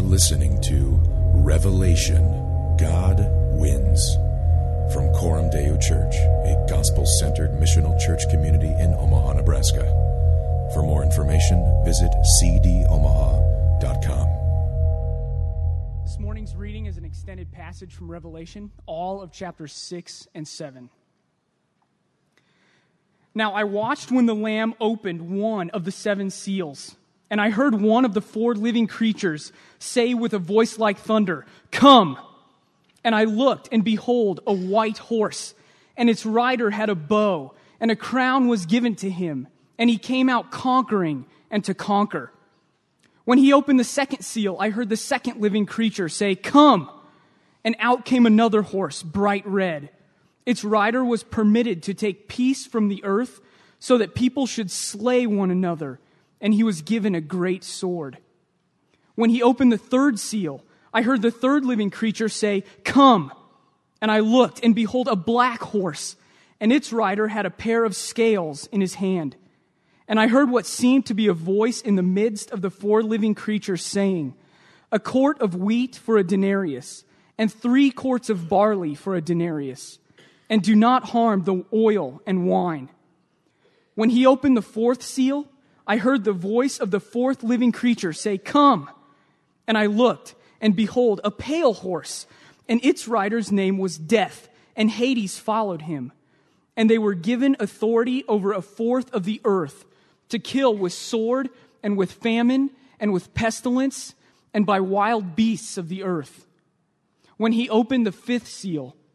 You're listening to Revelation God Wins from Coram Deo Church, a gospel centered missional church community in Omaha, Nebraska. For more information, visit cdomaha.com. This morning's reading is an extended passage from Revelation, all of chapters 6 and 7. Now I watched when the Lamb opened one of the seven seals, and I heard one of the four living creatures say with a voice like thunder, Come! And I looked, and behold, a white horse, and its rider had a bow, and a crown was given to him, and he came out conquering and to conquer. When he opened the second seal, I heard the second living creature say, Come! And out came another horse, bright red. Its rider was permitted to take peace from the earth so that people should slay one another, and he was given a great sword. When he opened the third seal, I heard the third living creature say, Come! And I looked, and behold, a black horse, and its rider had a pair of scales in his hand. And I heard what seemed to be a voice in the midst of the four living creatures saying, A quart of wheat for a denarius, and three quarts of barley for a denarius, and do not harm the oil and wine. When he opened the fourth seal, I heard the voice of the fourth living creature say, Come! And I looked, and behold, a pale horse, and its rider's name was Death, and Hades followed him. And they were given authority over a fourth of the earth to kill with sword, and with famine, and with pestilence, and by wild beasts of the earth. When he opened the fifth seal,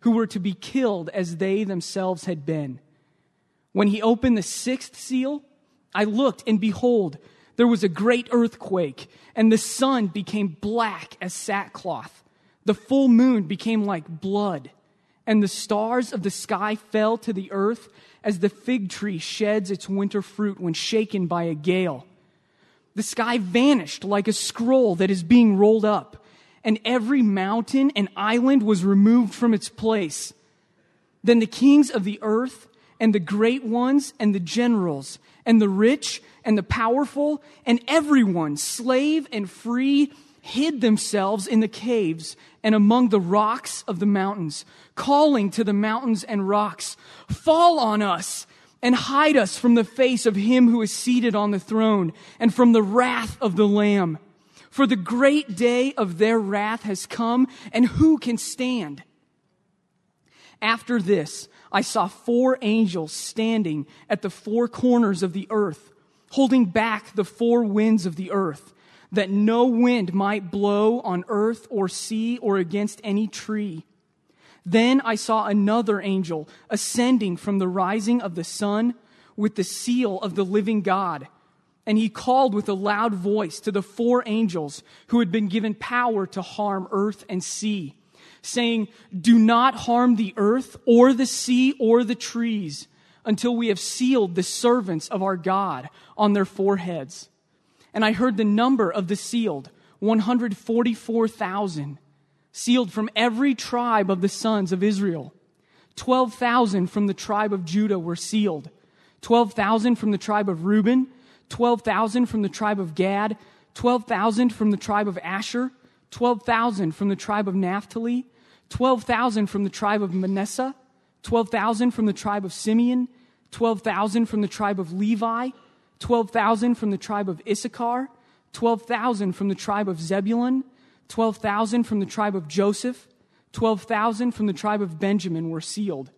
who were to be killed as they themselves had been. When he opened the sixth seal, I looked, and behold, there was a great earthquake, and the sun became black as sackcloth. The full moon became like blood, and the stars of the sky fell to the earth as the fig tree sheds its winter fruit when shaken by a gale. The sky vanished like a scroll that is being rolled up, and every mountain and island was removed from its place. Then the kings of the earth, and the great ones, and the generals, and the rich, and the powerful, and everyone, slave and free, hid themselves in the caves and among the rocks of the mountains, calling to the mountains and rocks, Fall on us and hide us from the face of him who is seated on the throne and from the wrath of the Lamb. For the great day of their wrath has come, and who can stand? After this, I saw four angels standing at the four corners of the earth, holding back the four winds of the earth, that no wind might blow on earth or sea or against any tree. Then I saw another angel ascending from the rising of the sun with the seal of the living God. And he called with a loud voice to the four angels who had been given power to harm earth and sea, saying, Do not harm the earth or the sea or the trees until we have sealed the servants of our God on their foreheads. And I heard the number of the sealed 144,000 sealed from every tribe of the sons of Israel. 12,000 from the tribe of Judah were sealed. 12,000 from the tribe of Reuben, 12,000 from the tribe of Gad, 12,000 from the tribe of Asher, 12,000 from the tribe of Naphtali, 12,000 from the tribe of Manasseh, 12,000 from the tribe of Simeon, 12,000 from the tribe of Levi, 12,000 from the tribe of Issachar, 12,000 from the tribe of Zebulun, 12,000 from the tribe of Joseph, 12,000 from the tribe of Benjamin were sealed.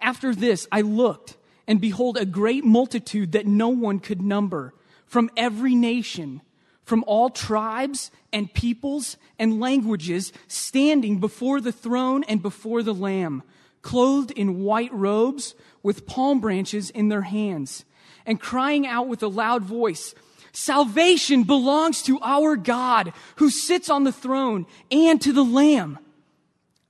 After this, I looked, and behold, a great multitude that no one could number from every nation, from all tribes and peoples and languages, standing before the throne and before the Lamb, clothed in white robes with palm branches in their hands, and crying out with a loud voice, Salvation belongs to our God who sits on the throne and to the Lamb.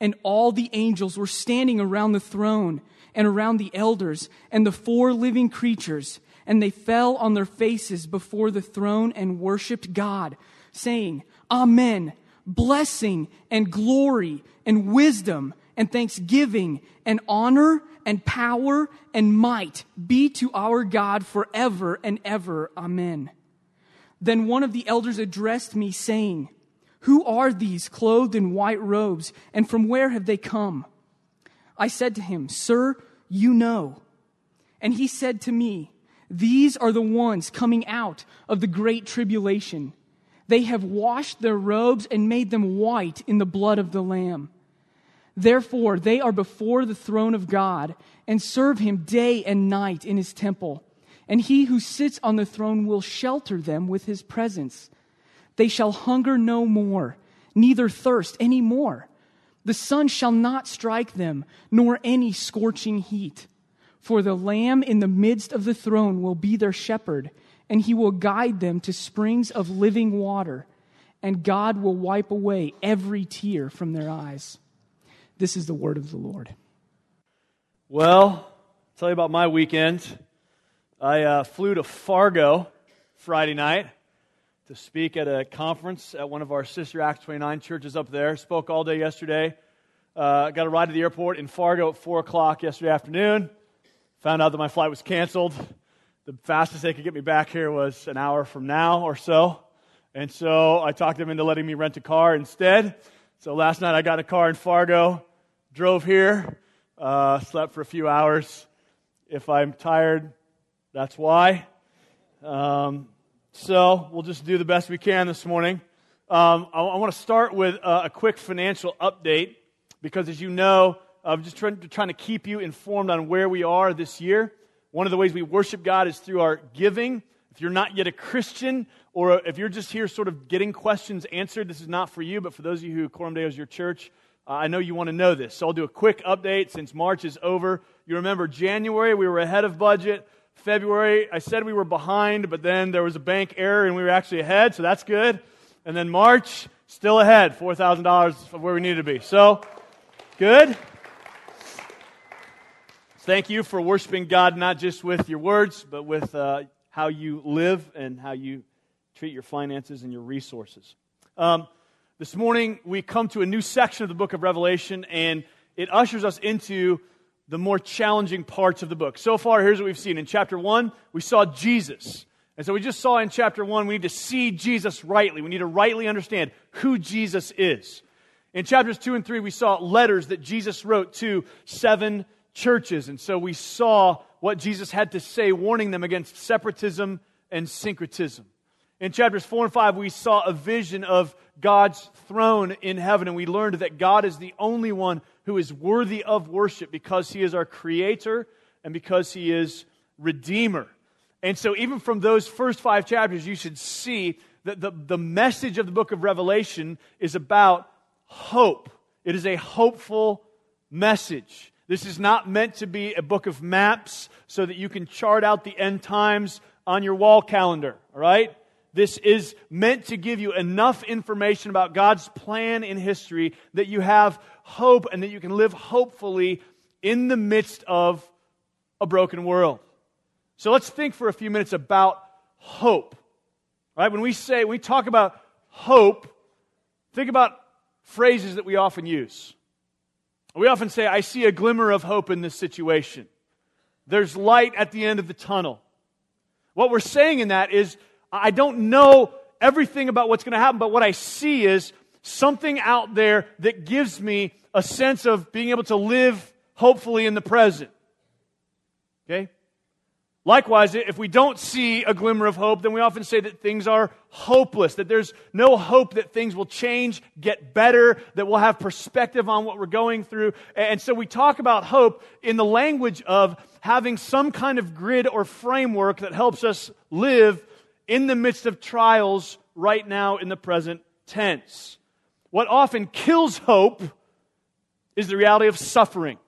And all the angels were standing around the throne and around the elders and the four living creatures, and they fell on their faces before the throne and worshiped God, saying, Amen. Blessing and glory and wisdom and thanksgiving and honor and power and might be to our God forever and ever. Amen. Then one of the elders addressed me, saying, Who are these clothed in white robes, and from where have they come? I said to him, Sir, you know. And he said to me, These are the ones coming out of the great tribulation. They have washed their robes and made them white in the blood of the Lamb. Therefore, they are before the throne of God and serve him day and night in his temple and he who sits on the throne will shelter them with his presence. They shall hunger no more, neither thirst any more. The sun shall not strike them, nor any scorching heat. For the Lamb in the midst of the throne will be their shepherd, and he will guide them to springs of living water, and God will wipe away every tear from their eyes. This is the word of the Lord. Well, tell you about my weekend. I uh, flew to Fargo Friday night to speak at a conference at one of our sister Acts 29 churches up there. Spoke all day yesterday. Uh, got a ride to the airport in Fargo at 4 o'clock yesterday afternoon. Found out that my flight was canceled. The fastest they could get me back here was an hour from now or so. And so I talked them into letting me rent a car instead. So last night I got a car in Fargo, drove here, uh, slept for a few hours. If I'm tired, that's why. Um, so we'll just do the best we can this morning. Um, I, I want to start with a, a, quick financial update because, as you know, I'm just trying, trying to keep you informed on where we are this year. One of the ways we worship God is through our giving. If you're not yet a Christian, or if you're just here sort of getting questions answered, this is not for you, but for those of you who Coram Deo is your church, uh, I know you want to know this. So I'll do a quick update since March is over. You remember January, we were ahead of budget. February, I said we were behind, but then there was a bank error and we were actually ahead, so that's good. And then March, still ahead, $4,000 of where we needed to be. So, good. Thank you for worshiping God not just with your words, but with uh, how you live and how you treat your finances and your resources. Um, this morning, we come to a new section of the book of Revelation, and it ushers us into the more challenging parts of the book. So far, here's what we've seen. In chapter 1, we saw Jesus. And so we just saw in chapter 1, we need to see Jesus rightly. We need to rightly understand who Jesus is. In chapters 2 and 3, we saw letters that Jesus wrote to seven churches. And so we saw what Jesus had to say, warning them against separatism and syncretism. In chapters 4 and 5, we saw a vision of God's throne in heaven, and we learned that God is the only one who is worthy of worship because he is our creator and because he is redeemer. And so, even from those first five chapters, you should see that the, the message of the book of Revelation is about hope. It is a hopeful message. This is not meant to be a book of maps so that you can chart out the end times on your wall calendar, all right? This is meant to give you enough information about God's plan in history that you have hope and that you can live hopefully in the midst of a broken world. So let's think for a few minutes about hope. Right? When we say, when we talk about hope, think about phrases that we often use. We often say, I see a glimmer of hope in this situation. There's light at the end of the tunnel. What we're saying in that is I don't know everything about what's going to happen, but what I see is something out there that gives me a sense of being able to live hopefully in the present. Okay? Likewise, if we don't see a glimmer of hope, then we often say that things are hopeless, that there's no hope that things will change, get better, that we'll have perspective on what we're going through. And so we talk about hope in the language of having some kind of grid or framework that helps us live in the midst of trials right now in the present tense. What often kills hope is the reality of suffering,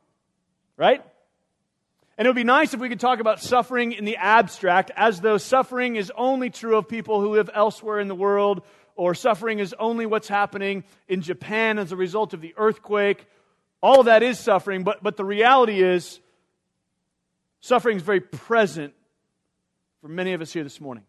right? And it would be nice if we could talk about suffering in the abstract, as though suffering is only true of people who live elsewhere in the world, or suffering is only what's happening in Japan as a result of the earthquake. All of that is suffering, but, but the reality is, suffering is very present for many of us here this morning.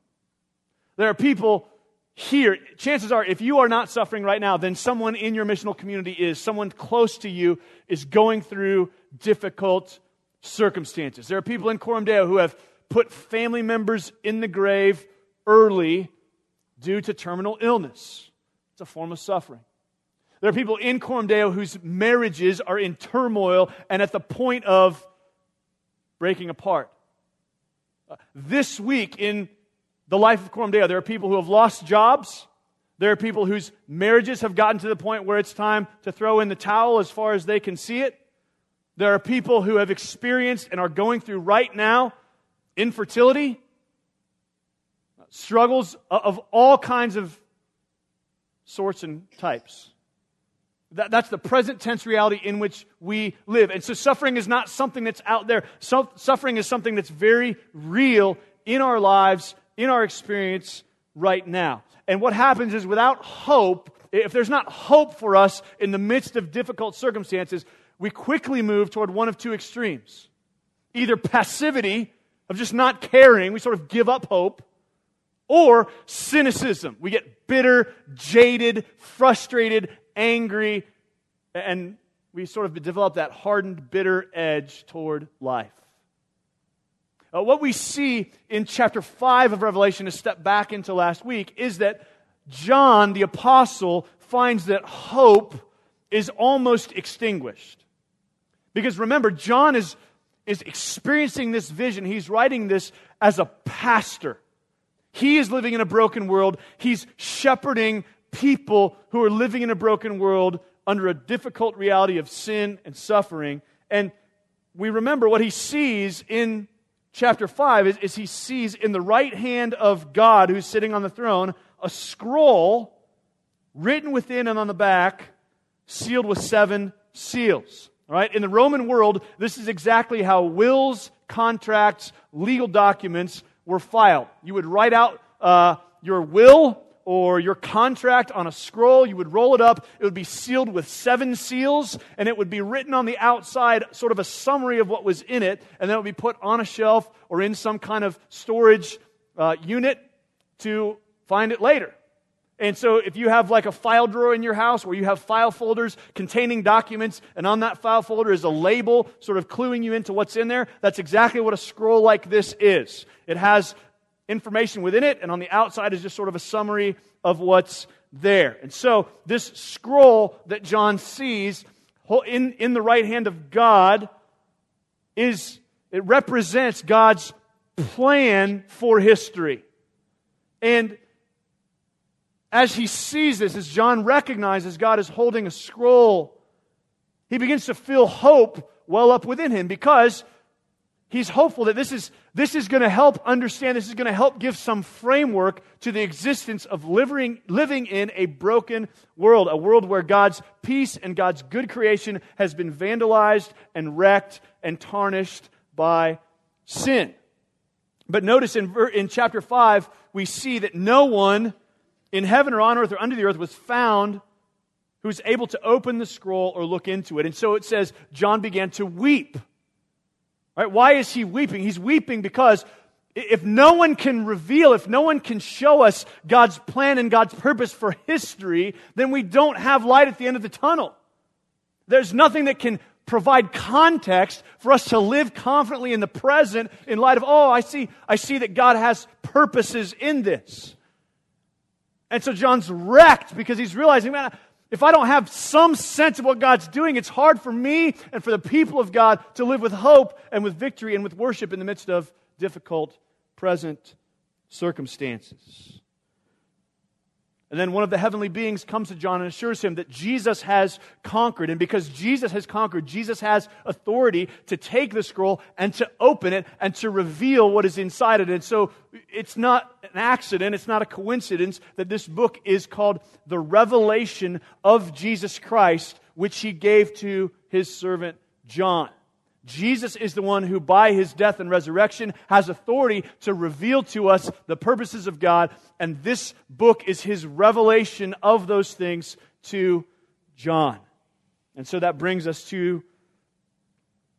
There are people here, chances are, if you are not suffering right now, then someone in your missional community is. Someone close to you is going through difficult circumstances. There are people in Coram who have put family members in the grave early due to terminal illness. It's a form of suffering. There are people in Coram whose marriages are in turmoil and at the point of breaking apart. Uh, this week in the life of Coram Deo. There are people who have lost jobs. There are people whose marriages have gotten to the point where it's time to throw in the towel as far as they can see it. There are people who have experienced and are going through right now infertility, struggles of all kinds of sorts and types. That, that's the present tense reality in which we live. And so suffering is not something that's out there. Suffering is something that's very real in our lives in our experience right now. And what happens is without hope, if there's not hope for us in the midst of difficult circumstances, we quickly move toward one of two extremes. Either passivity of just not caring, we sort of give up hope, or cynicism. We get bitter, jaded, frustrated, angry, and we sort of develop that hardened, bitter edge toward life. Uh, what we see in chapter 5 of Revelation, to step back into last week, is that John, the apostle, finds that hope is almost extinguished. Because remember, John is, is experiencing this vision. He's writing this as a pastor. He is living in a broken world. He's shepherding people who are living in a broken world under a difficult reality of sin and suffering. And we remember what he sees in chapter 5 is, is he sees in the right hand of God, who's sitting on the throne, a scroll written within and on the back, sealed with seven seals. All right? In the Roman world, this is exactly how wills, contracts, legal documents were filed. You would write out uh, your will or your contract on a scroll. You would roll it up. It would be sealed with seven seals, and it would be written on the outside, sort of a summary of what was in it, and then it would be put on a shelf or in some kind of storage uh, unit to find it later. And so, if you have like a file drawer in your house where you have file folders containing documents, and on that file folder is a label sort of cluing you into what's in there, that's exactly what a scroll like this is. It has information within it, and on the outside is just sort of a summary of what's there. And so, this scroll that John sees in, in the right hand of God is, it represents God's plan for history. And as he sees this, as John recognizes God is holding a scroll, he begins to feel hope well up within him because he's hopeful that this is, this is going to help understand, this is going to help give some framework to the existence of living, living in a broken world, a world where God's peace and God's good creation has been vandalized and wrecked and tarnished by sin. But notice in, in chapter 5, we see that no one in heaven or on earth or under the earth was found who was able to open the scroll or look into it. And so it says, John began to weep. Right? Why is he weeping? He's weeping because if no one can reveal, if no one can show us God's plan and God's purpose for history, then we don't have light at the end of the tunnel. There's nothing that can provide context for us to live confidently in the present in light of, oh, I see, I see that God has purposes in this. And so John's wrecked because he's realizing, man, if I don't have some sense of what God's doing, it's hard for me and for the people of God to live with hope and with victory and with worship in the midst of difficult present circumstances. And then one of the heavenly beings comes to John and assures him that Jesus has conquered. And because Jesus has conquered, Jesus has authority to take the scroll and to open it and to reveal what is inside it. And so it's not an accident, it's not a coincidence that this book is called The Revelation of Jesus Christ, which he gave to his servant John. Jesus is the one who, by his death and resurrection, has authority to reveal to us the purposes of God. And this book is his revelation of those things to John. And so that brings us to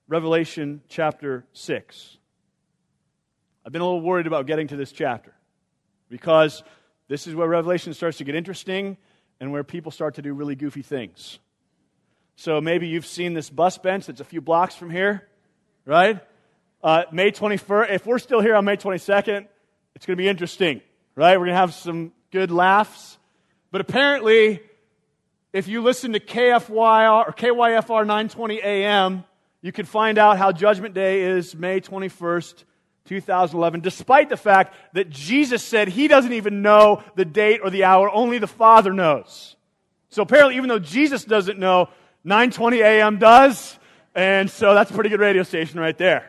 Revelation chapter 6. I've been a little worried about getting to this chapter because this is where Revelation starts to get interesting and where people start to do really goofy things. So maybe you've seen this bus bench that's a few blocks from here, right? Uh, May 21st, if we're still here on May 22nd, it's going to be interesting, right? We're going to have some good laughs. But apparently, if you listen to KFYR or KYFR 920 AM, you can find out how Judgment Day is May 21st, 2011, despite the fact that Jesus said he doesn't even know the date or the hour, only the Father knows. So apparently, even though Jesus doesn't know, 9:20 a.m. does, and so that's a pretty good radio station right there.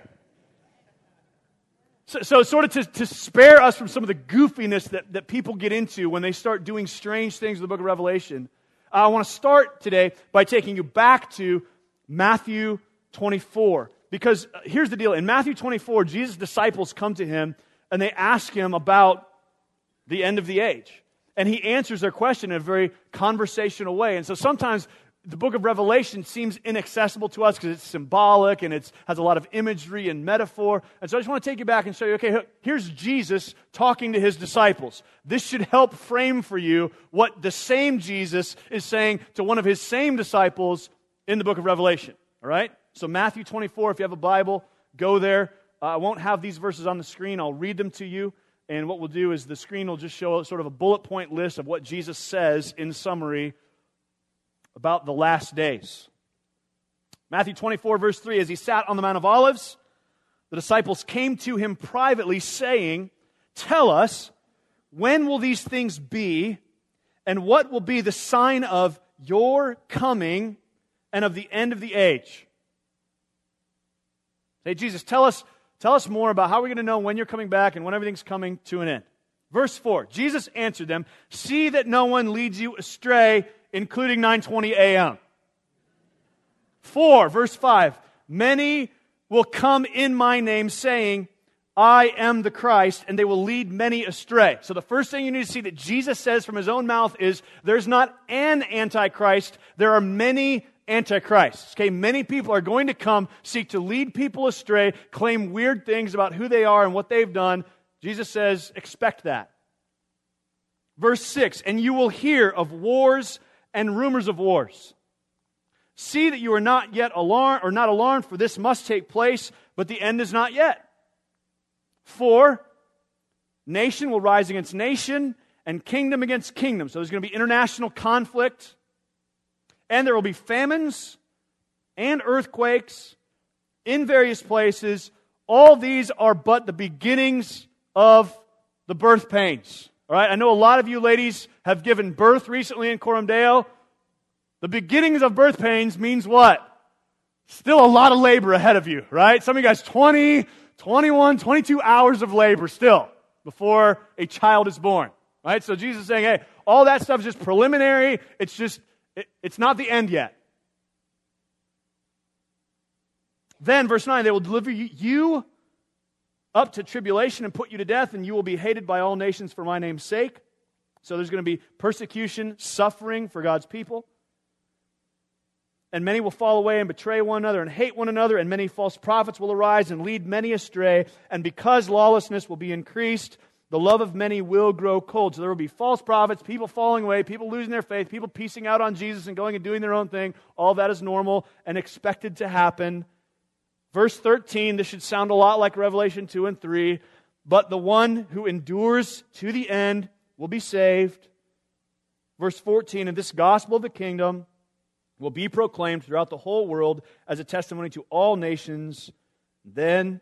So, so sort of to, to spare us from some of the goofiness that, that people get into when they start doing strange things in the book of Revelation, I want to start today by taking you back to Matthew 24. Because uh, here's the deal in Matthew 24, Jesus' disciples come to him and they ask him about the end of the age. And he answers their question in a very conversational way. And so sometimes the book of Revelation seems inaccessible to us because it's symbolic and it has a lot of imagery and metaphor. And so I just want to take you back and show you okay, here's Jesus talking to his disciples. This should help frame for you what the same Jesus is saying to one of his same disciples in the book of Revelation. All right? So, Matthew 24, if you have a Bible, go there. Uh, I won't have these verses on the screen, I'll read them to you. And what we'll do is the screen will just show sort of a bullet point list of what Jesus says in summary about the last days. Matthew 24, verse 3 As he sat on the Mount of Olives, the disciples came to him privately, saying, Tell us, when will these things be, and what will be the sign of your coming and of the end of the age? Say, Jesus, tell us, tell us more about how we're going to know when you're coming back and when everything's coming to an end. Verse 4 Jesus answered them, See that no one leads you astray including 9:20 a.m. 4 verse 5 Many will come in my name saying I am the Christ, and they will lead many astray. So, the first thing you need to see that Jesus says from his own mouth is there's not an antichrist, there are many antichrists. Okay, many people are going to come, seek to lead people astray, claim weird things about who they are and what they've done. Jesus says, expect that. Verse 6 And you will hear of wars and rumors of wars. See that you are not yet alarmed, or not alarmed, for this must take place, but the end is not yet. For nation will rise against nation, and kingdom against kingdom. So there's going to be international conflict, and there will be famines and earthquakes in various places. All these are but the beginnings of the birth pains. All right, I know a lot of you ladies have given birth recently in Coram Deo. The beginnings of birth pains means what? Still a lot of labor ahead of you, right? Some of you guys 20, 21, 22 hours of labor still before a child is born, right? So Jesus is saying, hey, all that stuff is just preliminary. It's just, it, it's not the end yet. Then, verse 9, they will deliver you up to tribulation and put you to death, and you will be hated by all nations for my name's sake. So there's going to be persecution, suffering for God's people. And many will fall away and betray one another and hate one another, and many false prophets will arise and lead many astray. And because lawlessness will be increased, the love of many will grow cold. So there will be false prophets, people falling away, people losing their faith, people piecing out on Jesus and going and doing their own thing. All that is normal and expected to happen. Verse 13, this should sound a lot like Revelation 2 and 3. But the one who endures to the end will be saved. Verse 14, and this gospel of the kingdom will be proclaimed throughout the whole world as a testimony to all nations. Then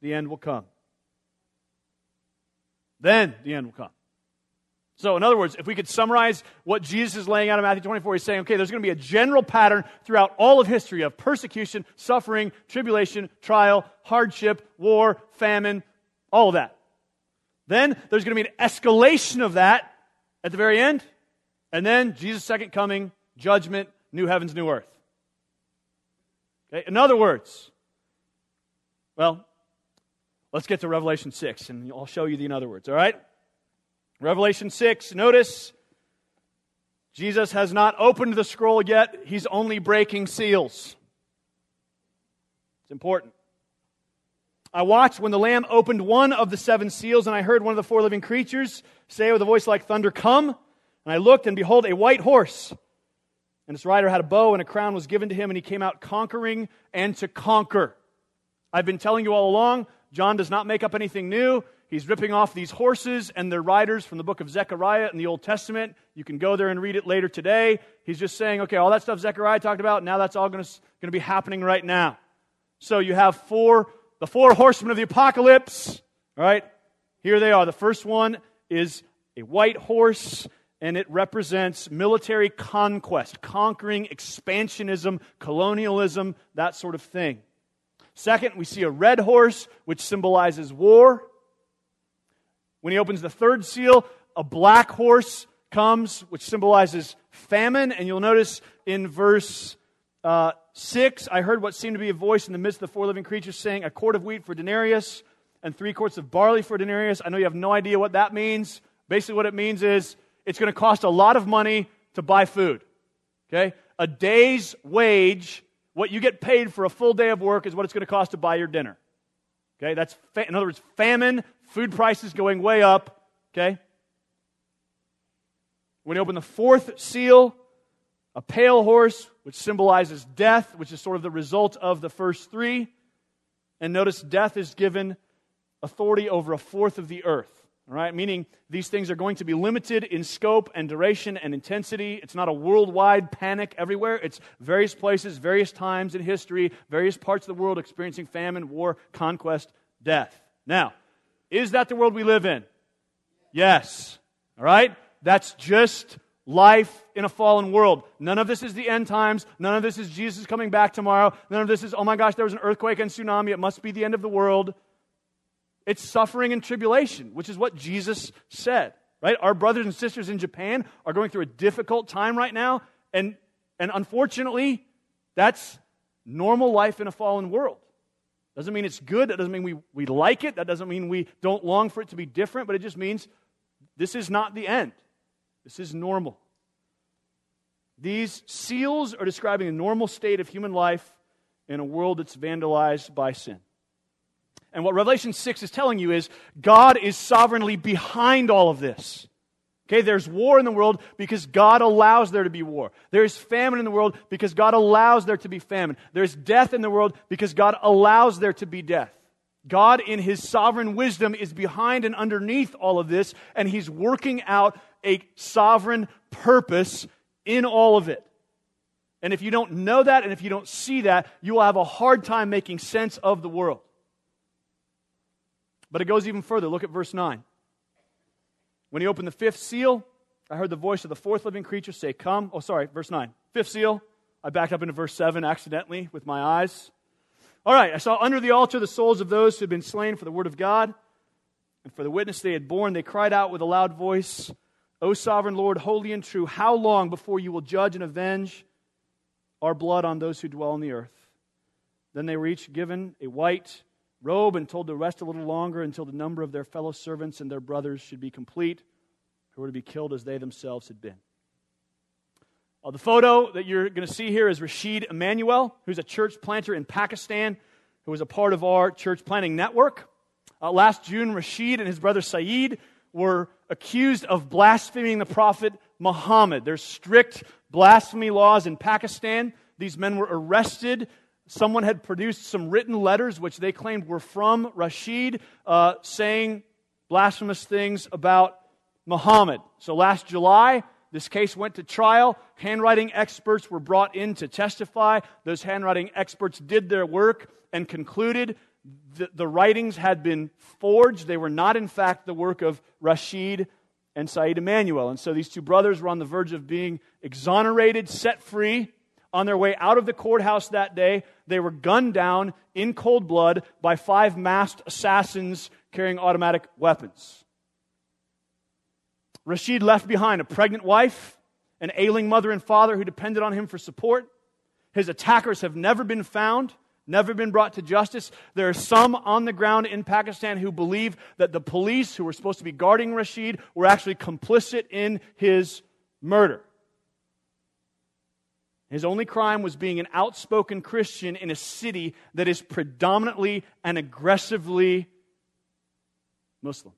the end will come. Then the end will come. So, in other words, if we could summarize what Jesus is laying out in Matthew 24, he's saying, okay, there's going to be a general pattern throughout all of history of persecution, suffering, tribulation, trial, hardship, war, famine, all of that. Then there's going to be an escalation of that at the very end. And then Jesus' second coming, judgment, new heavens, new earth. Okay? In other words, Well, let's get to Revelation 6, and I'll show you the in other words, all right? Revelation 6, notice Jesus has not opened the scroll yet, he's only breaking seals. It's important. I watched when the Lamb opened one of the seven seals, and I heard one of the four living creatures say with a voice like thunder, Come! And I looked, and behold, a white horse. And its rider had a bow, and a crown was given to him, and he came out conquering and to conquer. I've been telling you all along, John does not make up anything new. He's ripping off these horses and their riders from the book of Zechariah in the Old Testament. You can go there and read it later today. He's just saying, okay, all that stuff Zechariah talked about, now that's all going to be happening right now. So you have four, the four horsemen of the apocalypse. All right, here they are. The first one is a white horse, and it represents military conquest, conquering, expansionism, colonialism, that sort of thing. Second, we see a red horse, which symbolizes war. When he opens the third seal, a black horse comes, which symbolizes famine. And you'll notice in verse uh, 6, I heard what seemed to be a voice in the midst of the four living creatures saying, A quart of wheat for denarius and three quarts of barley for denarius. I know you have no idea what that means. Basically, what it means is it's going to cost a lot of money to buy food. Okay? A day's wage, what you get paid for a full day of work, is what it's going to cost to buy your dinner. Okay? That's, fa- in other words, famine food prices going way up, okay? When you open the fourth seal, a pale horse, which symbolizes death, which is sort of the result of the first three. And notice death is given authority over a fourth of the earth. All right, meaning these things are going to be limited in scope and duration and intensity. It's not a worldwide panic everywhere. It's various places, various times in history, various parts of the world experiencing famine, war, conquest, death. Now, is that the world we live in? Yes. All right? That's just life in a fallen world. None of this is the end times. None of this is Jesus coming back tomorrow. None of this is, oh my gosh, there was an earthquake and tsunami. It must be the end of the world. It's suffering and tribulation, which is what Jesus said, right? Our brothers and sisters in Japan are going through a difficult time right now. And, and unfortunately, that's normal life in a fallen world. Doesn't mean it's good. That doesn't mean we, we like it. That doesn't mean we don't long for it to be different, but it just means this is not the end. This is normal. These seals are describing a normal state of human life in a world that's vandalized by sin. And what Revelation 6 is telling you is God is sovereignly behind all of this. Okay, there's war in the world because God allows there to be war. There's famine in the world because God allows there to be famine. There's death in the world because God allows there to be death. God, in His sovereign wisdom, is behind and underneath all of this, and He's working out a sovereign purpose in all of it. And if you don't know that and if you don't see that, you will have a hard time making sense of the world. But it goes even further. Look at verse 9. When he opened the fifth seal, I heard the voice of the fourth living creature say, Come. Oh, sorry, verse 9. Fifth seal. I backed up into verse 7 accidentally with my eyes. All right, I saw under the altar the souls of those who had been slain for the word of God and for the witness they had borne. They cried out with a loud voice, O sovereign Lord, holy and true, how long before you will judge and avenge our blood on those who dwell on the earth? Then they were each given a white robe and told to rest a little longer until the number of their fellow servants and their brothers should be complete, who were to be killed as they themselves had been. Uh, the photo that you're going to see here is Rashid Emmanuel, who's a church planter in Pakistan, who was a part of our church planting network. Uh, last June, Rashid and his brother Saeed were accused of blaspheming the prophet Muhammad. There's strict blasphemy laws in Pakistan. These men were arrested Someone had produced some written letters which they claimed were from Rashid uh, saying blasphemous things about Muhammad. So last July, this case went to trial. Handwriting experts were brought in to testify. Those handwriting experts did their work and concluded that the writings had been forged. They were not, in fact, the work of Rashid and Saeed Emmanuel. And so these two brothers were on the verge of being exonerated, set free on their way out of the courthouse that day, they were gunned down in cold blood by five masked assassins carrying automatic weapons. Rashid left behind a pregnant wife, an ailing mother and father who depended on him for support. His attackers have never been found. never been brought to justice. There are some on the ground in Pakistan who believe that the police who were supposed to be guarding Rashid were actually complicit in his murder. His only crime was being an outspoken Christian in a city that is predominantly and aggressively Muslim.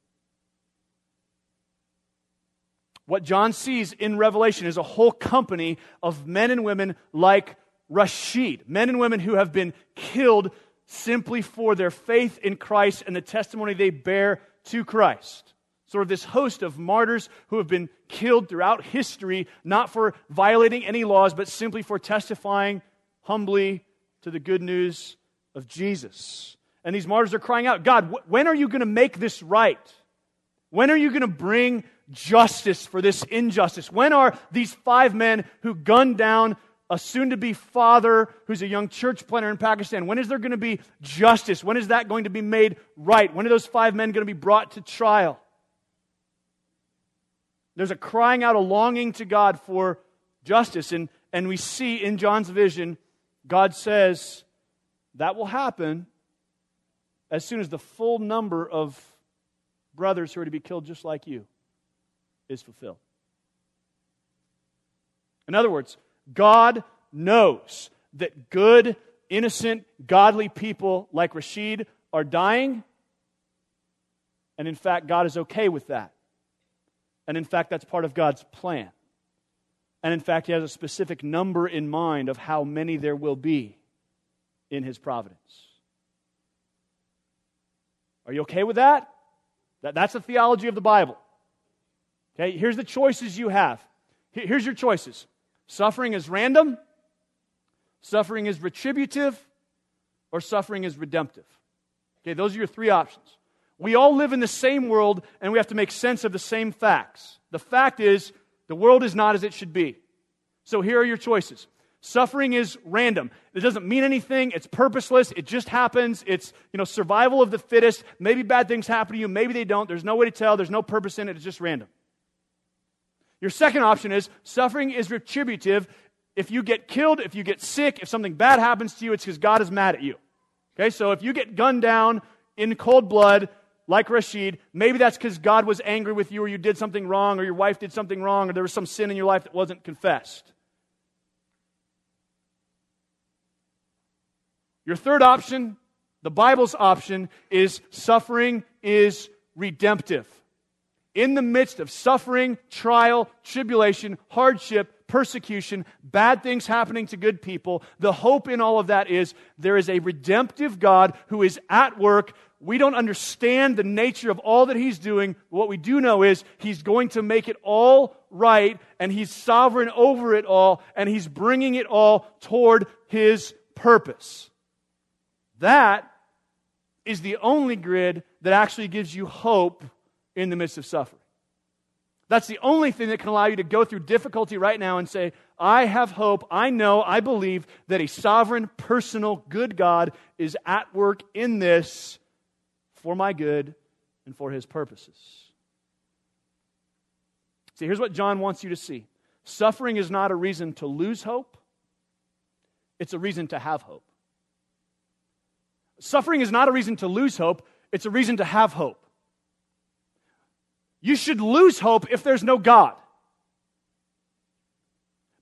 What John sees in Revelation is a whole company of men and women like Rashid, men and women who have been killed simply for their faith in Christ and the testimony they bear to Christ sort of this host of martyrs who have been killed throughout history, not for violating any laws, but simply for testifying humbly to the good news of Jesus. And these martyrs are crying out, God, wh- when are you going to make this right? When are you going to bring justice for this injustice? When are these five men who gunned down a soon to be father who's a young church planter in Pakistan, when is there going to be justice? When is that going to be made right? When are those five men going to be brought to trial? There's a crying out, a longing to God for justice. And, and we see in John's vision, God says that will happen as soon as the full number of brothers who are to be killed just like you is fulfilled. In other words, God knows that good, innocent, godly people like Rashid are dying. And in fact, God is okay with that. And in fact, that's part of God's plan. And in fact, He has a specific number in mind of how many there will be in His providence. Are you okay with that? that that's the theology of the Bible. Okay, here's the choices you have. Here's your choices suffering is random, suffering is retributive, or suffering is redemptive. Okay, those are your three options. We all live in the same world and we have to make sense of the same facts. The fact is, the world is not as it should be. So here are your choices. Suffering is random. It doesn't mean anything. It's purposeless. It just happens. It's, you know, survival of the fittest. Maybe bad things happen to you. Maybe they don't. There's no way to tell. There's no purpose in it. It's just random. Your second option is suffering is retributive. If you get killed, if you get sick, if something bad happens to you, it's because God is mad at you. Okay, so if you get gunned down in cold blood, like Rashid, maybe that's because God was angry with you or you did something wrong or your wife did something wrong or there was some sin in your life that wasn't confessed. Your third option, the Bible's option, is suffering is redemptive. In the midst of suffering, trial, tribulation, hardship, persecution, bad things happening to good people, the hope in all of that is there is a redemptive God who is at work we don't understand the nature of all that he's doing. What we do know is he's going to make it all right, and he's sovereign over it all, and he's bringing it all toward his purpose. That is the only grid that actually gives you hope in the midst of suffering. That's the only thing that can allow you to go through difficulty right now and say, I have hope. I know, I believe that a sovereign, personal, good God is at work in this for my good and for his purposes. See, here's what John wants you to see suffering is not a reason to lose hope, it's a reason to have hope. Suffering is not a reason to lose hope, it's a reason to have hope. You should lose hope if there's no God.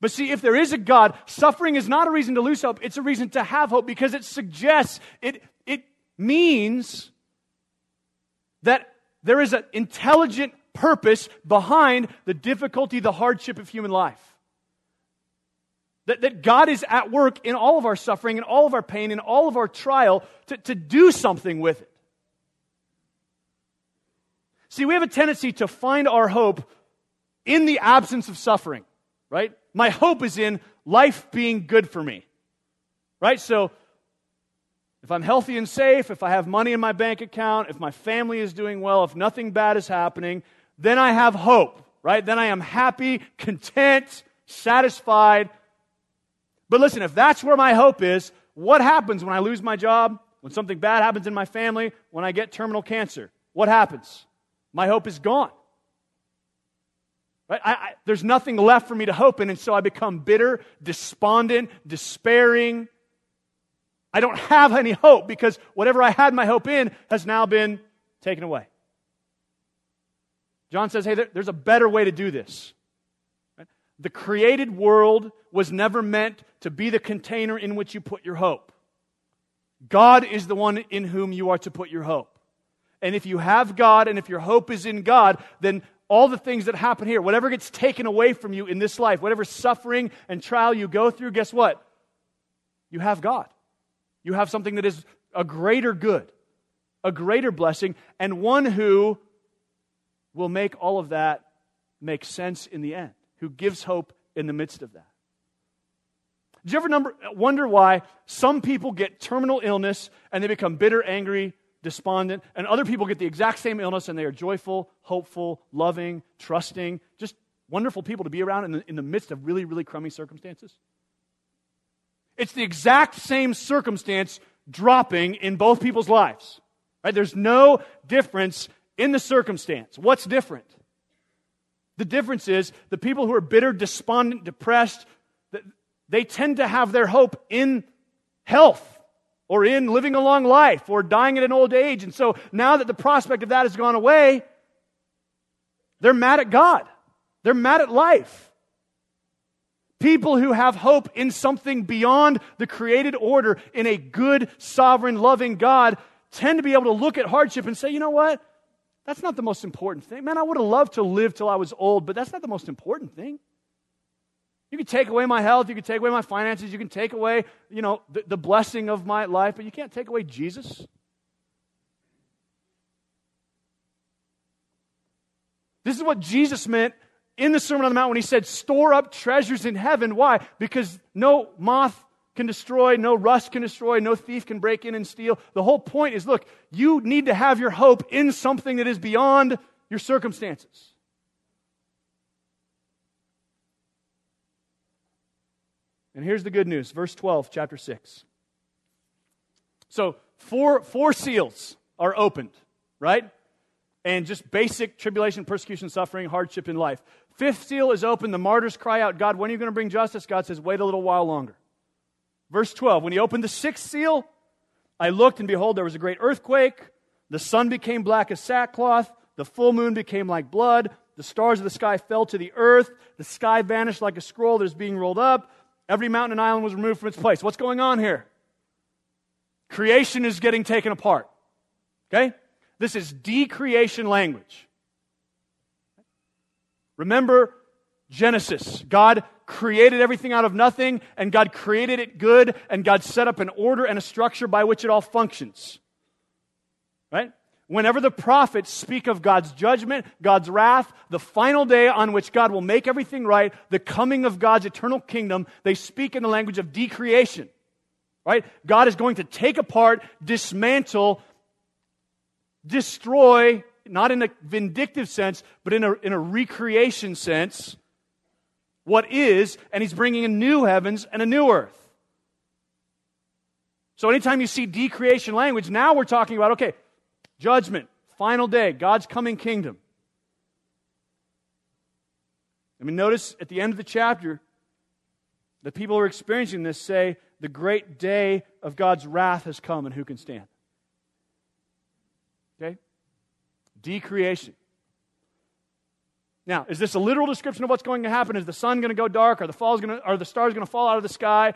But see, if there is a God, suffering is not a reason to lose hope, it's a reason to have hope because it suggests, it, it means that there is an intelligent purpose behind the difficulty, the hardship of human life. That, that God is at work in all of our suffering, in all of our pain, in all of our trial to, to do something with it. See, we have a tendency to find our hope in the absence of suffering, right? My hope is in life being good for me, right? So if I'm healthy and safe, if I have money in my bank account, if my family is doing well, if nothing bad is happening, then I have hope, right? Then I am happy, content, satisfied. But listen, if that's where my hope is, what happens when I lose my job? When something bad happens in my family? When I get terminal cancer? What happens? My hope is gone. Right? I, I, there's nothing left for me to hope in, and so I become bitter, despondent, despairing, I don't have any hope because whatever I had my hope in has now been taken away. John says, hey, there's a better way to do this. The created world was never meant to be the container in which you put your hope. God is the one in whom you are to put your hope. And if you have God and if your hope is in God, then all the things that happen here, whatever gets taken away from you in this life, whatever suffering and trial you go through, guess what? You have God. You have something that is a greater good, a greater blessing, and one who will make all of that make sense in the end, who gives hope in the midst of that. Did you ever number, wonder why some people get terminal illness and they become bitter, angry, despondent, and other people get the exact same illness and they are joyful, hopeful, loving, trusting, just wonderful people to be around in the, in the midst of really, really crummy circumstances? It's the exact same circumstance dropping in both people's lives. Right? There's no difference in the circumstance. What's different? The difference is the people who are bitter, despondent, depressed, they tend to have their hope in health or in living a long life or dying at an old age. And so now that the prospect of that has gone away, they're mad at God. They're mad at life. People who have hope in something beyond the created order, in a good, sovereign, loving God, tend to be able to look at hardship and say, you know what? That's not the most important thing. Man, I would have loved to live till I was old, but that's not the most important thing. You can take away my health, you can take away my finances, you can take away, you know, the, the blessing of my life, but you can't take away Jesus. This is what Jesus meant in the Sermon on the Mount when he said, Store up treasures in heaven. Why? Because no moth can destroy, no rust can destroy, no thief can break in and steal. The whole point is look, you need to have your hope in something that is beyond your circumstances. And here's the good news, verse 12, chapter 6. So, four, four seals are opened, right? And just basic tribulation, persecution, suffering, hardship in life. Fifth seal is open. The martyrs cry out, God, when are you going to bring justice? God says, wait a little while longer. Verse 12 When he opened the sixth seal, I looked, and behold, there was a great earthquake. The sun became black as sackcloth. The full moon became like blood. The stars of the sky fell to the earth. The sky vanished like a scroll that is being rolled up. Every mountain and island was removed from its place. What's going on here? Creation is getting taken apart. Okay? This is decreation language. Remember Genesis. God created everything out of nothing, and God created it good, and God set up an order and a structure by which it all functions. Right? Whenever the prophets speak of God's judgment, God's wrath, the final day on which God will make everything right, the coming of God's eternal kingdom, they speak in the language of decreation. Right? God is going to take apart, dismantle, destroy not in a vindictive sense, but in a, in a recreation sense, what is, and he's bringing in new heavens and a new earth. So anytime you see decreation language, now we're talking about, okay, judgment, final day, God's coming kingdom. I mean, notice at the end of the chapter, the people who are experiencing this say, the great day of God's wrath has come, and who can stand? Okay? Decreation. Now, is this a literal description of what's going to happen? Is the sun going to go dark? Are the, falls going to, are the stars going to fall out of the sky?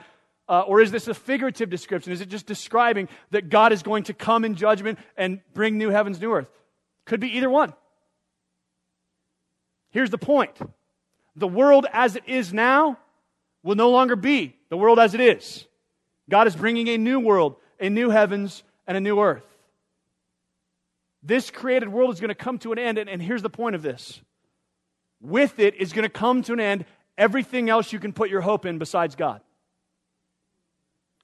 Uh, or is this a figurative description? Is it just describing that God is going to come in judgment and bring new heavens, new earth? Could be either one. Here's the point the world as it is now will no longer be the world as it is. God is bringing a new world, a new heavens, and a new earth. This created world is going to come to an end. And, and here's the point of this with it is going to come to an end everything else you can put your hope in besides God.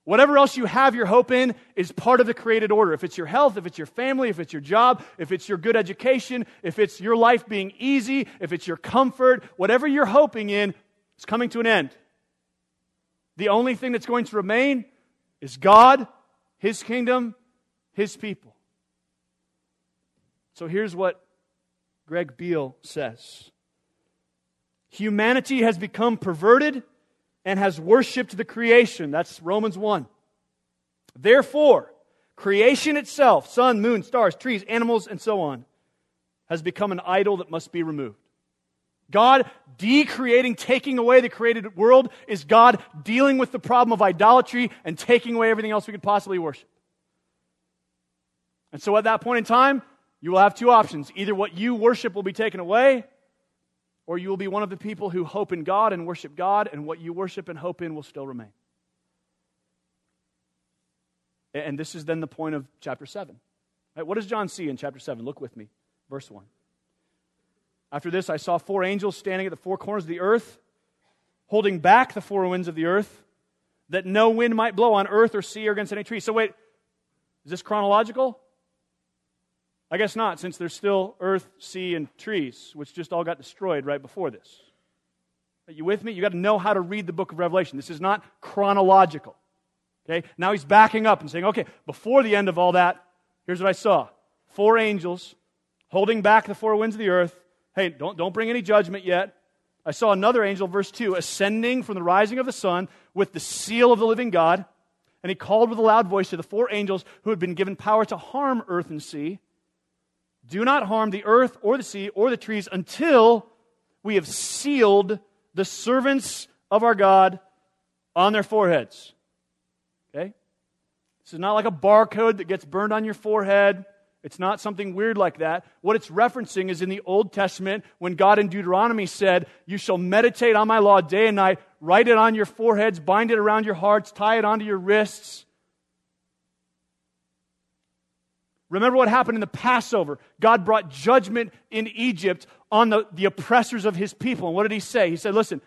Whatever else you have your hope in is part of the created order. If it's your health, if it's your family, if it's your job, if it's your good education, if it's your life being easy, if it's your comfort, whatever you're hoping in is coming to an end. The only thing that's going to remain is God, His kingdom, His people. So here's what Greg Beale says Humanity has become perverted and has worshiped the creation. That's Romans 1. Therefore, creation itself, sun, moon, stars, trees, animals, and so on, has become an idol that must be removed. God decreating, taking away the created world is God dealing with the problem of idolatry and taking away everything else we could possibly worship. And so at that point in time, you will have two options. Either what you worship will be taken away, or you will be one of the people who hope in God and worship God, and what you worship and hope in will still remain. And this is then the point of chapter 7. Right, what does John see in chapter 7? Look with me, verse 1. After this, I saw four angels standing at the four corners of the earth, holding back the four winds of the earth, that no wind might blow on earth or sea or against any tree. So, wait, is this chronological? I guess not, since there's still earth, sea, and trees, which just all got destroyed right before this. Are you with me? You got to know how to read the book of Revelation. This is not chronological. Okay? Now he's backing up and saying, okay, before the end of all that, here's what I saw four angels holding back the four winds of the earth. Hey, don't, don't bring any judgment yet. I saw another angel, verse 2, ascending from the rising of the sun with the seal of the living God. And he called with a loud voice to the four angels who had been given power to harm earth and sea do not harm the earth or the sea or the trees until we have sealed the servants of our God on their foreheads. Okay? This is not like a barcode that gets burned on your forehead. It's not something weird like that. What it's referencing is in the Old Testament when God in Deuteronomy said, You shall meditate on my law day and night, write it on your foreheads, bind it around your hearts, tie it onto your wrists. Remember what happened in the Passover. God brought judgment in Egypt on the, the oppressors of his people. And what did he say? He said, Listen,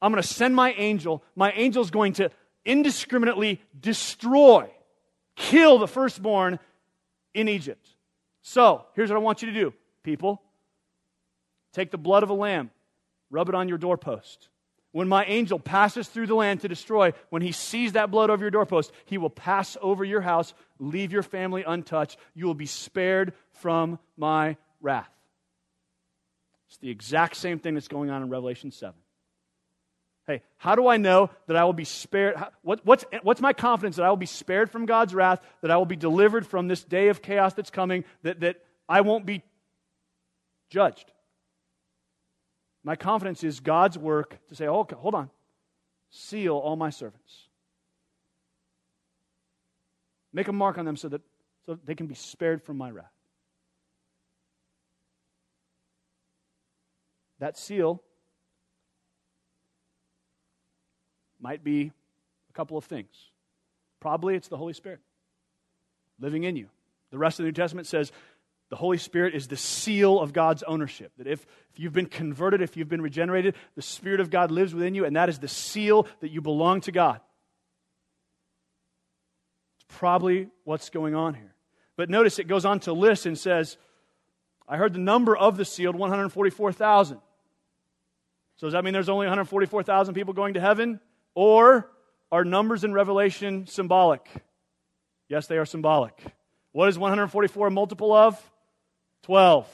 I'm going to send my angel. My angel is going to indiscriminately destroy, kill the firstborn in Egypt. So, here's what I want you to do, people. Take the blood of a lamb, rub it on your doorpost. When my angel passes through the land to destroy, when he sees that blood over your doorpost, he will pass over your house, leave your family untouched. You will be spared from my wrath. It's the exact same thing that's going on in Revelation 7. Hey, how do I know that I will be spared? What, what's, what's my confidence that I will be spared from God's wrath, that I will be delivered from this day of chaos that's coming, that, that I won't be judged? My confidence is God's work to say, okay, hold on, seal all my servants. Make a mark on them so that, so they can be spared from my wrath. That seal might be a couple of things. Probably it's the Holy Spirit living in you. The rest of the New Testament says the Holy Spirit is the seal of God's ownership. That if, if you've been converted, if you've been regenerated, the Spirit of God lives within you, and that is the seal that you belong to God. It's probably what's going on here. But notice it goes on to list and says, I heard the number of the sealed 144,000. So does that mean there's only 144,000 people going to heaven? Or are numbers in Revelation symbolic? Yes, they are symbolic. What is 144 a multiple of? 12.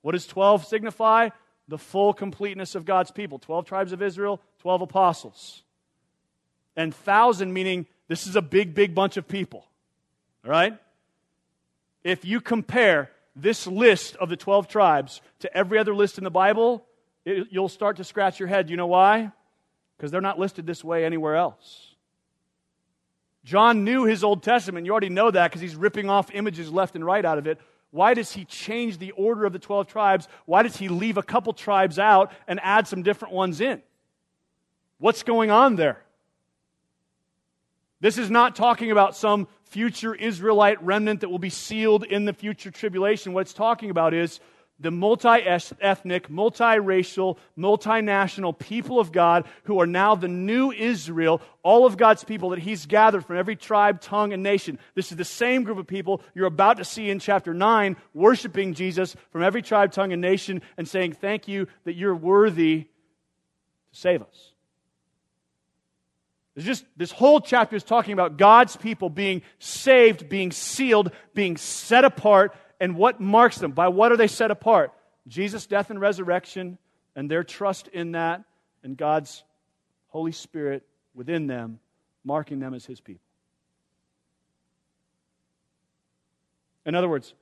What does 12 signify? The full completeness of God's people 12 tribes of Israel, 12 apostles. And thousand meaning this is a big, big bunch of people. All right? If you compare this list of the 12 tribes to every other list in the Bible, it, you'll start to scratch your head. You know why? Because they're not listed this way anywhere else. John knew his Old Testament. You already know that because he's ripping off images left and right out of it. Why does he change the order of the 12 tribes? Why does he leave a couple tribes out and add some different ones in? What's going on there? This is not talking about some future Israelite remnant that will be sealed in the future tribulation. What it's talking about is the multi ethnic, multiracial, multinational people of God who are now the new Israel, all of God's people that He's gathered from every tribe, tongue, and nation. This is the same group of people you're about to see in chapter 9, worshiping Jesus from every tribe, tongue, and nation and saying, Thank you that you're worthy to save us. There's just this whole chapter is talking about God's people being saved, being sealed, being set apart, and what marks them? By what are they set apart? Jesus' death and resurrection, and their trust in that, and God's Holy Spirit within them, marking them as His people. In other words,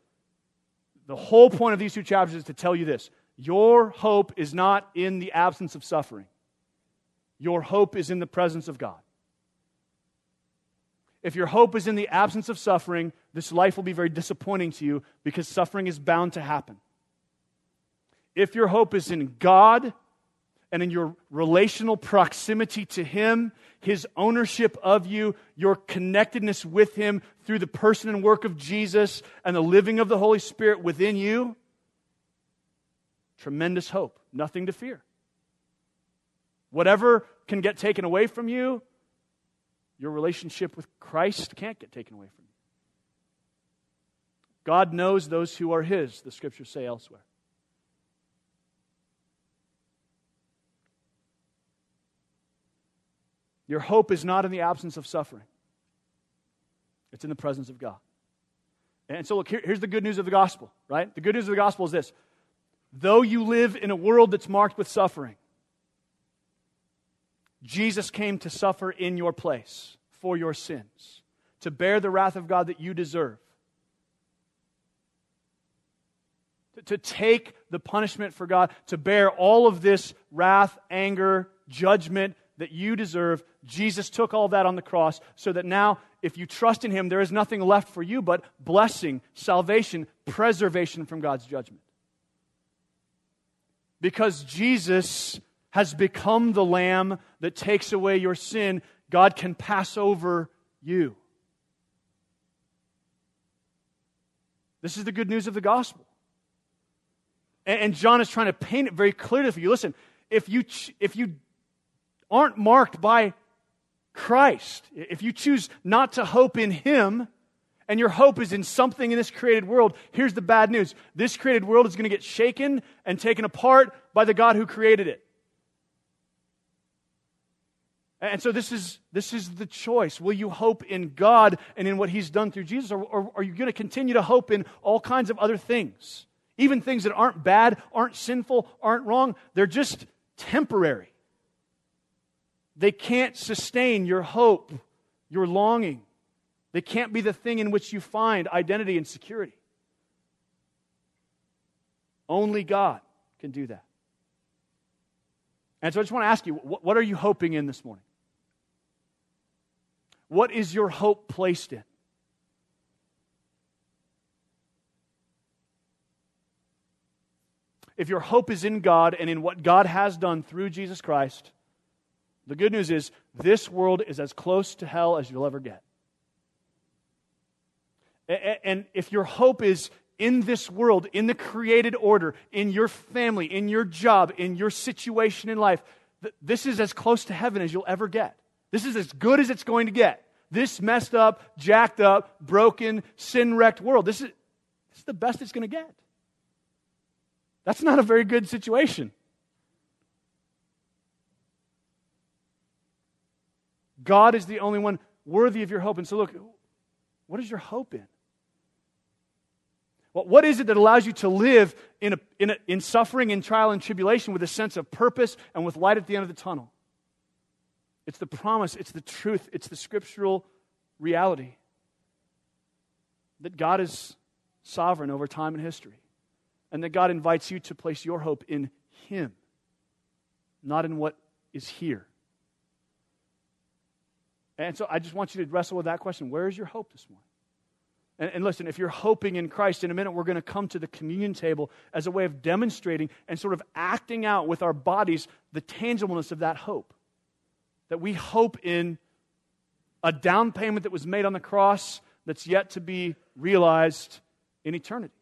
the whole point of these two chapters is to tell you this your hope is not in the absence of suffering, your hope is in the presence of God. If your hope is in the absence of suffering, this life will be very disappointing to you because suffering is bound to happen. If your hope is in God and in your relational proximity to Him, His ownership of you, your connectedness with Him through the person and work of Jesus and the living of the Holy Spirit within you, tremendous hope, nothing to fear. Whatever can get taken away from you, your relationship with Christ can't get taken away from you. God knows those who are His, the scriptures say elsewhere. Your hope is not in the absence of suffering, it's in the presence of God. And so, look, here, here's the good news of the gospel, right? The good news of the gospel is this though you live in a world that's marked with suffering, Jesus came to suffer in your place for your sins, to bear the wrath of God that you deserve, to, to take the punishment for God, to bear all of this wrath, anger, judgment that you deserve. Jesus took all that on the cross so that now, if you trust in Him, there is nothing left for you but blessing, salvation, preservation from God's judgment. Because Jesus has become the lamb that takes away your sin, God can pass over you. This is the good news of the gospel. And John is trying to paint it very clearly for you. Listen, if you, if you aren't marked by Christ, if you choose not to hope in Him, and your hope is in something in this created world, here's the bad news. This created world is going to get shaken and taken apart by the God who created it. And so this is, this is the choice. Will you hope in God and in what He's done through Jesus, or, or are you going to continue to hope in all kinds of other things? Even things that aren't bad, aren't sinful, aren't wrong. They're just temporary. They can't sustain your hope, your longing. They can't be the thing in which you find identity and security. Only God can do that. And so I just want to ask you what, are you hoping in this morning? What is your hope placed in? If your hope is in God and in what God has done through Jesus Christ, the good news is this world is as close to hell as you'll ever get. And if your hope is in this world, in the created order, in your family, in your job, in your situation in life, this is as close to heaven as you'll ever get. This is as good as it's going to get. This messed up, jacked up, broken, sin wrecked world. This is, this is the best it's going to get. That's not a very good situation. God is the only one worthy of your hope. And so, look, what is your hope in? Well, what is it that allows you to live in, a, in, a, in suffering, in trial, and tribulation with a sense of purpose and with light at the end of the tunnel? It's the promise, it's the truth, it's the scriptural reality that God is sovereign over time and history, and that God invites you to place your hope in Him, not in what is here. And so I just want you to wrestle with that question where is your hope this morning? And, listen, if you're hoping in Christ, in a minute we're going to come to the communion table as a way of demonstrating and sort of acting out with our bodies the tangibleness of that hope that we hope in a down payment that was made on the cross that's yet to be realized in eternity.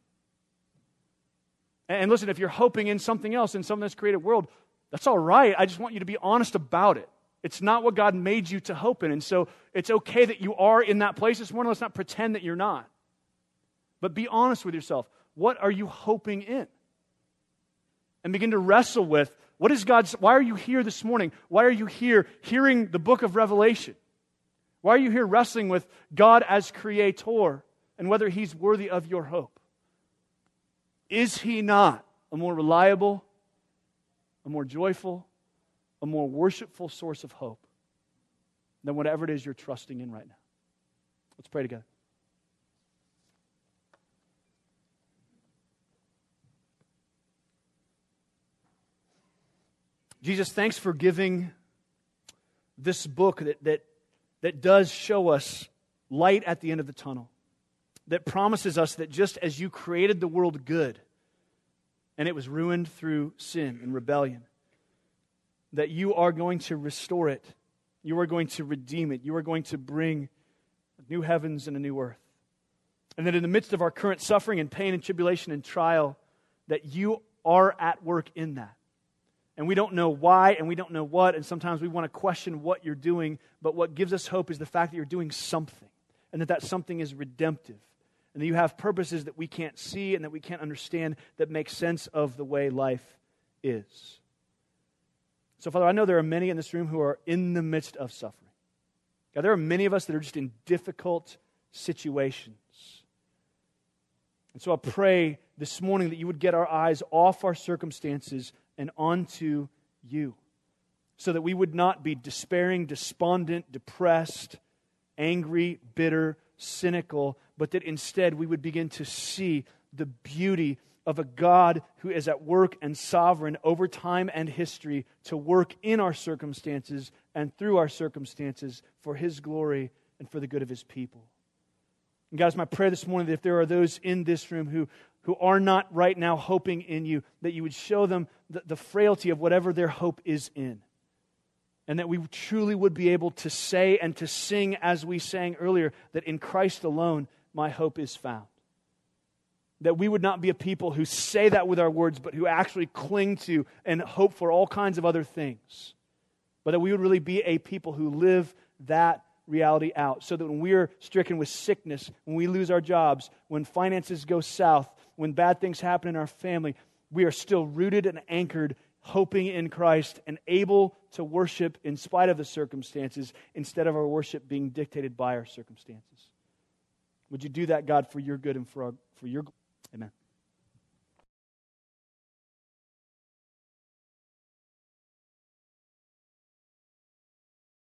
And listen, if you're hoping in something else, in some of this created world, that's all right. I just want you to be honest about it. It's not what God made you to hope in. And so it's okay that you are in that place this morning. Let's not pretend that you're not. But be honest with yourself. What are you hoping in? And begin to wrestle with what is God's, why are you here this morning? Why are you here hearing the book of Revelation? Why are you here wrestling with God as creator and whether he's worthy of your hope? Is he not a more reliable, a more joyful, a more worshipful source of hope than whatever it is you're trusting in right now? Let's pray together. Jesus, thanks for giving this book that, that, that does show us light at the end of the tunnel, that promises us that just as you created the world good, and it was ruined through sin and rebellion, that you are going to restore it. You are going to redeem it. You are going to bring new heavens and a new earth. And that in the midst of our current suffering and pain and tribulation and trial, that you are at work in that. And we don't know why and we don't know what, and sometimes we want to question what you're doing, but what gives us hope is the fact that you're doing something, and that that something is redemptive, and that you have purposes that we can't see and that we can't understand that make sense of the way life is. So, Father, I know there are many in this room who are in the midst of suffering. God, there are many of us that are just in difficult situations. And so I pray this morning that you would get our eyes off our circumstances and onto you so that we would not be despairing, despondent, depressed, angry, bitter, cynical, but that instead we would begin to see the beauty of a God who is at work and sovereign over time and history to work in our circumstances and through our circumstances for His glory and for the good of His people. And guys, my prayer this morning that if there are those in this room who, who are not right now hoping in you, that you would show them the, the frailty of whatever their hope is in. And that we truly would be able to say and to sing, as we sang earlier, that in Christ alone my hope is found. That we would not be a people who say that with our words, but who actually cling to and hope for all kinds of other things. But that we would really be a people who live that reality out so that when we're stricken with sickness, when we lose our jobs, when finances go south, when bad things happen in our family, we are still rooted and anchored, hoping in Christ and able to worship in spite of the circumstances instead of our worship being dictated by our circumstances. Would you do that, God, for your good and for, our, for your Amen.